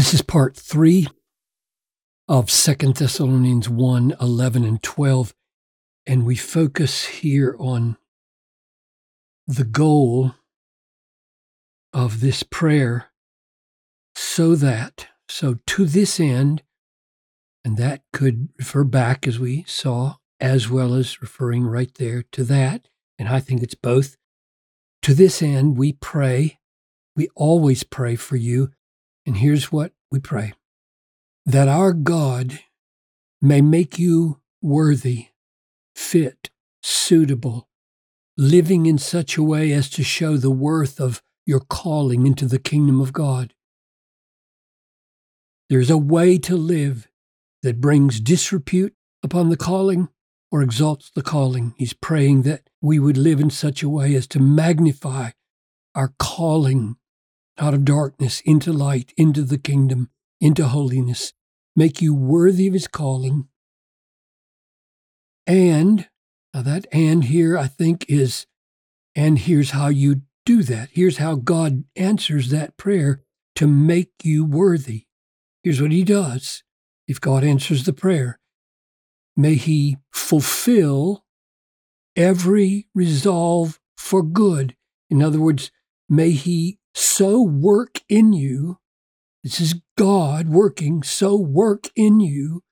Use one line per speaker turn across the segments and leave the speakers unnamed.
This is part three of Second Thessalonians 1 11 and 12. And we focus here on the goal of this prayer so that, so to this end, and that could refer back, as we saw, as well as referring right there to that. And I think it's both. To this end, we pray. We always pray for you. And here's what we pray that our God may make you worthy, fit, suitable, living in such a way as to show the worth of your calling into the kingdom of God. There's a way to live that brings disrepute upon the calling or exalts the calling. He's praying that we would live in such a way as to magnify our calling out of darkness into light, into the kingdom, into holiness, make you worthy of his calling. And, now that and here I think is, and here's how you do that. Here's how God answers that prayer to make you worthy. Here's what he does if God answers the prayer may he fulfill every resolve for good. In other words, may he so work in you, this is God working, so work in you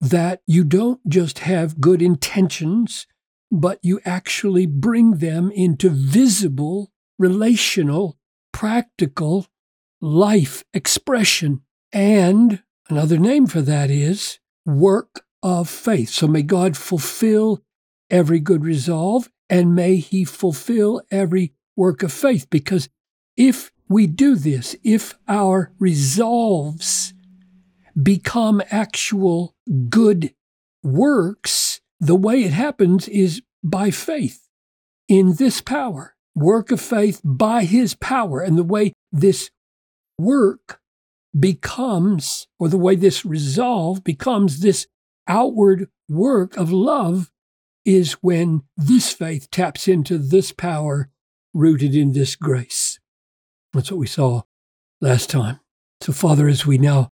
that you don't just have good intentions, but you actually bring them into visible, relational, practical life expression. And another name for that is work of faith. So may God fulfill every good resolve and may He fulfill every work of faith. Because if we do this, if our resolves become actual good works, the way it happens is by faith in this power, work of faith by His power. And the way this work becomes, or the way this resolve becomes this outward work of love is when this faith taps into this power rooted in this grace. That's what we saw last time. So, Father, as we now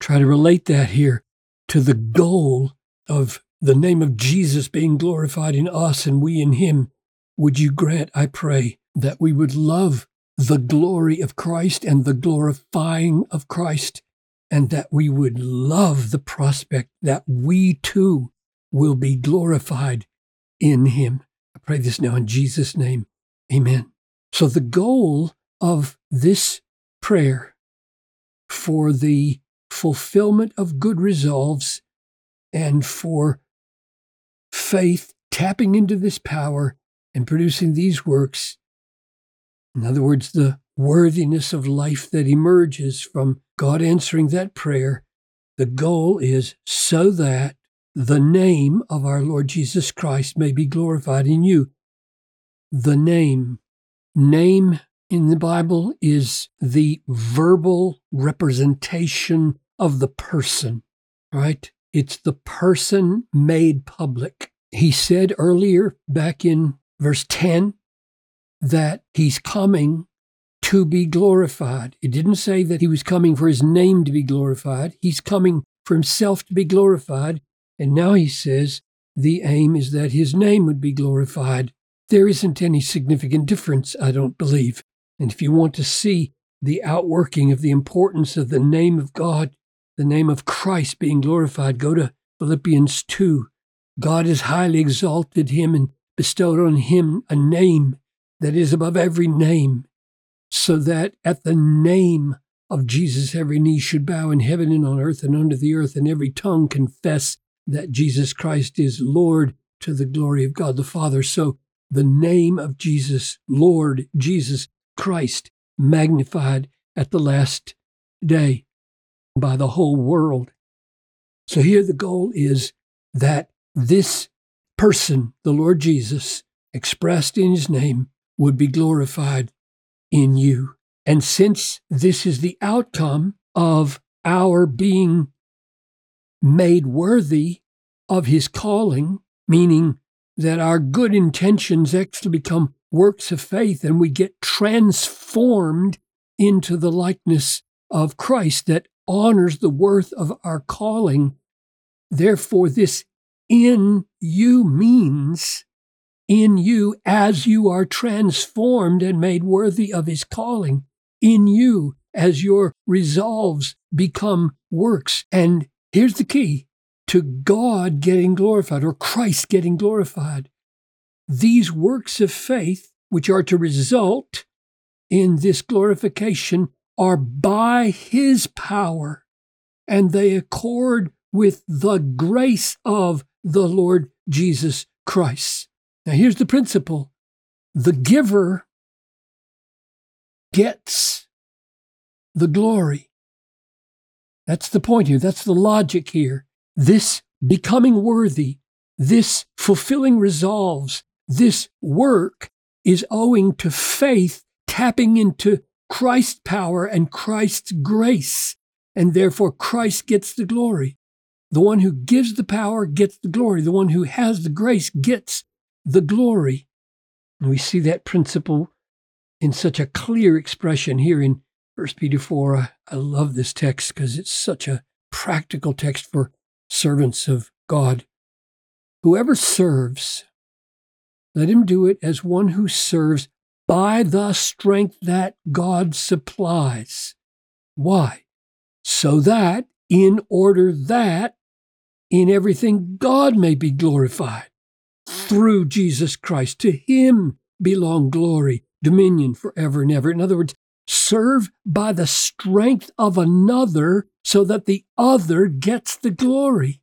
try to relate that here to the goal of the name of Jesus being glorified in us and we in Him, would you grant, I pray, that we would love the glory of Christ and the glorifying of Christ and that we would love the prospect that we too will be glorified in him. I pray this now in Jesus' name. Amen. So, the goal of this prayer for the fulfillment of good resolves and for faith tapping into this power and producing these works, in other words, the worthiness of life that emerges from God answering that prayer, the goal is so that the name of our Lord Jesus Christ may be glorified in you. The name, name in the Bible is the verbal representation of the person, right? It's the person made public. He said earlier, back in verse 10, that he's coming to be glorified. It didn't say that he was coming for his name to be glorified. He's coming for himself to be glorified. And now he says the aim is that his name would be glorified. There isn't any significant difference, I don't believe. And if you want to see the outworking of the importance of the name of God, the name of Christ being glorified, go to Philippians 2. God has highly exalted him and bestowed on him a name that is above every name, so that at the name of Jesus every knee should bow in heaven and on earth and under the earth, and every tongue confess that Jesus Christ is Lord to the glory of God the Father. So the name of Jesus, Lord Jesus Christ, magnified at the last day by the whole world. So here the goal is that this person, the Lord Jesus, expressed in his name, would be glorified in you. And since this is the outcome of our being made worthy of his calling, meaning that our good intentions actually become works of faith and we get transformed into the likeness of Christ, that honors the worth of our calling. Therefore, this in you means in you as you are transformed and made worthy of his calling, in you as your resolves become works. And here's the key to God getting glorified or Christ getting glorified. These works of faith, which are to result in this glorification, are by his power and they accord with the grace of the Lord Jesus Christ. Now, here's the principle the giver gets the glory. That's the point here. That's the logic here. This becoming worthy, this fulfilling resolves, this work is owing to faith tapping into Christ's power and Christ's grace, and therefore Christ gets the glory. The one who gives the power gets the glory. The one who has the grace gets the glory. And we see that principle in such a clear expression here in 1 Peter 4. I, I love this text because it's such a practical text for servants of God. Whoever serves, let him do it as one who serves by the strength that God supplies. Why? So that, in order that, in everything God may be glorified through Jesus Christ. To him belong glory, dominion forever and ever. In other words, serve by the strength of another so that the other gets the glory.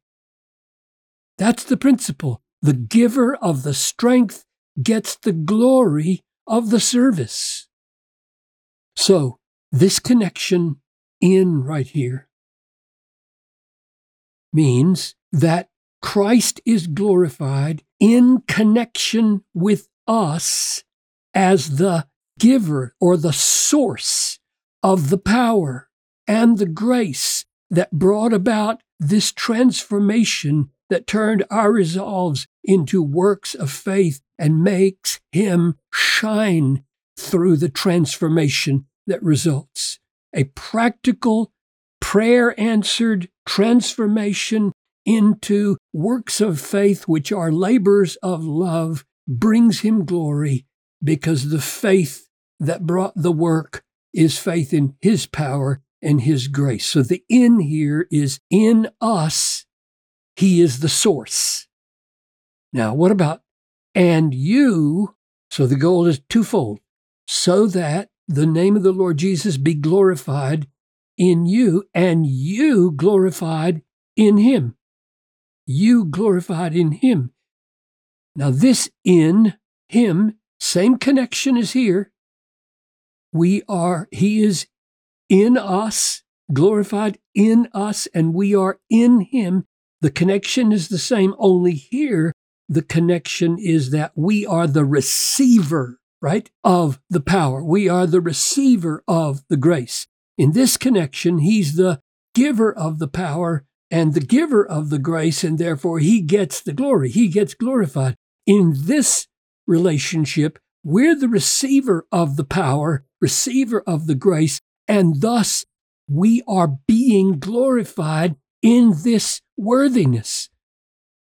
That's the principle. The giver of the strength gets the glory of the service. So, this connection in right here means that Christ is glorified in connection with us as the giver or the source of the power and the grace that brought about this transformation that turned our resolves into works of faith and makes him shine through the transformation that results. A practical, prayer answered transformation into works of faith, which are labors of love, brings him glory because the faith that brought the work is faith in his power and his grace. So the in here is in us, he is the source. Now, what about and you? So the goal is twofold so that the name of the Lord Jesus be glorified in you and you glorified in him you glorified in him. Now, this in him, same connection as here. We are, he is in us, glorified in us, and we are in him. The connection is the same, only here the connection is that we are the receiver, right, of the power. We are the receiver of the grace. In this connection, he's the giver of the power and the giver of the grace, and therefore he gets the glory. He gets glorified. In this relationship, we're the receiver of the power, receiver of the grace, and thus we are being glorified in this worthiness.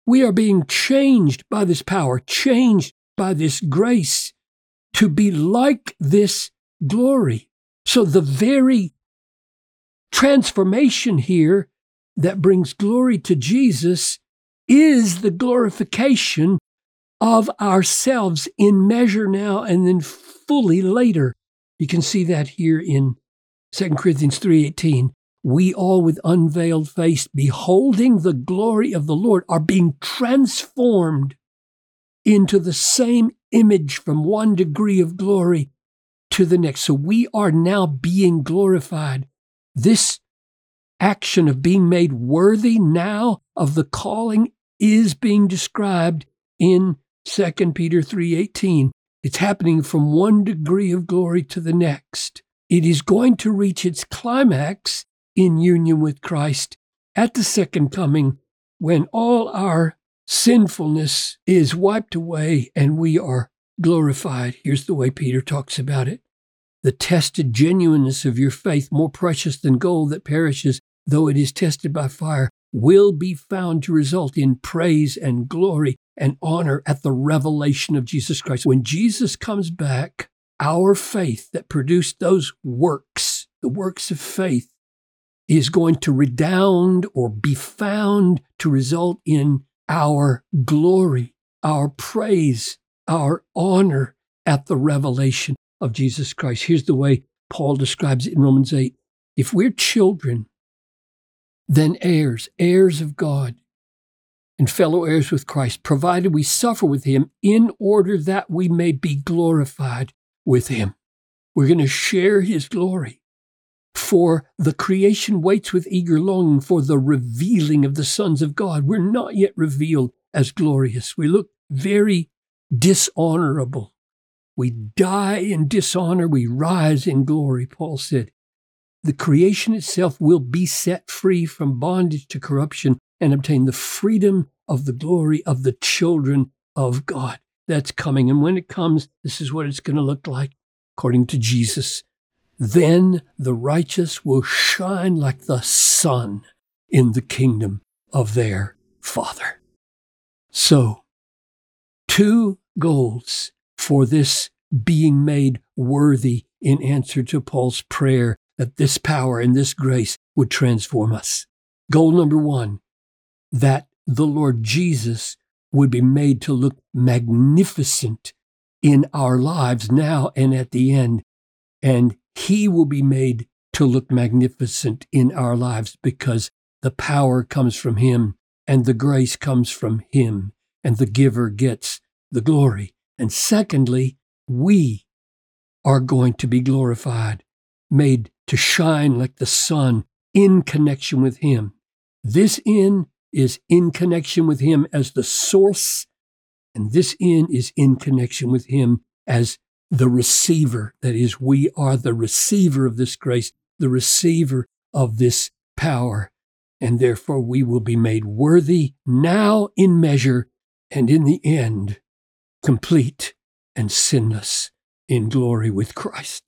We are being changed by this power, changed by this grace to be like this glory. So the very transformation here that brings glory to Jesus is the glorification of ourselves in measure now and then fully later. You can see that here in 2 Corinthians 3:18. We all with unveiled face beholding the glory of the Lord are being transformed into the same image from one degree of glory to the next. So we are now being glorified. This action of being made worthy now of the calling is being described in 2 Peter 3:18. It's happening from one degree of glory to the next. It is going to reach its climax in union with Christ at the second coming when all our sinfulness is wiped away and we are glorified. Here's the way Peter talks about it. The tested genuineness of your faith, more precious than gold that perishes, though it is tested by fire, will be found to result in praise and glory and honor at the revelation of Jesus Christ. When Jesus comes back, our faith that produced those works, the works of faith, is going to redound or be found to result in our glory, our praise, our honor at the revelation of Jesus Christ. Here's the way Paul describes it in Romans 8. If we're children, then heirs, heirs of God, and fellow heirs with Christ, provided we suffer with him in order that we may be glorified with him. We're going to share his glory. For the creation waits with eager longing for the revealing of the sons of God. We're not yet revealed as glorious. We look very dishonorable. We die in dishonor, we rise in glory, Paul said. The creation itself will be set free from bondage to corruption and obtain the freedom of the glory of the children of God. That's coming. And when it comes, this is what it's going to look like, according to Jesus. Then the righteous will shine like the sun in the kingdom of their Father. So, two goals for this being made worthy in answer to Paul's prayer that this power and this grace would transform us. Goal number one, that the Lord Jesus would be made to look magnificent in our lives now and at the end. And he will be made to look magnificent in our lives because the power comes from him and the grace comes from him and the giver gets the glory. And secondly, we are going to be glorified, made to shine like the sun in connection with him. This in is in connection with him as the source, and this in is in connection with him as the receiver. That is, we are the receiver of this grace, the receiver of this power, and therefore we will be made worthy now in measure and in the end complete and sinless in glory with Christ.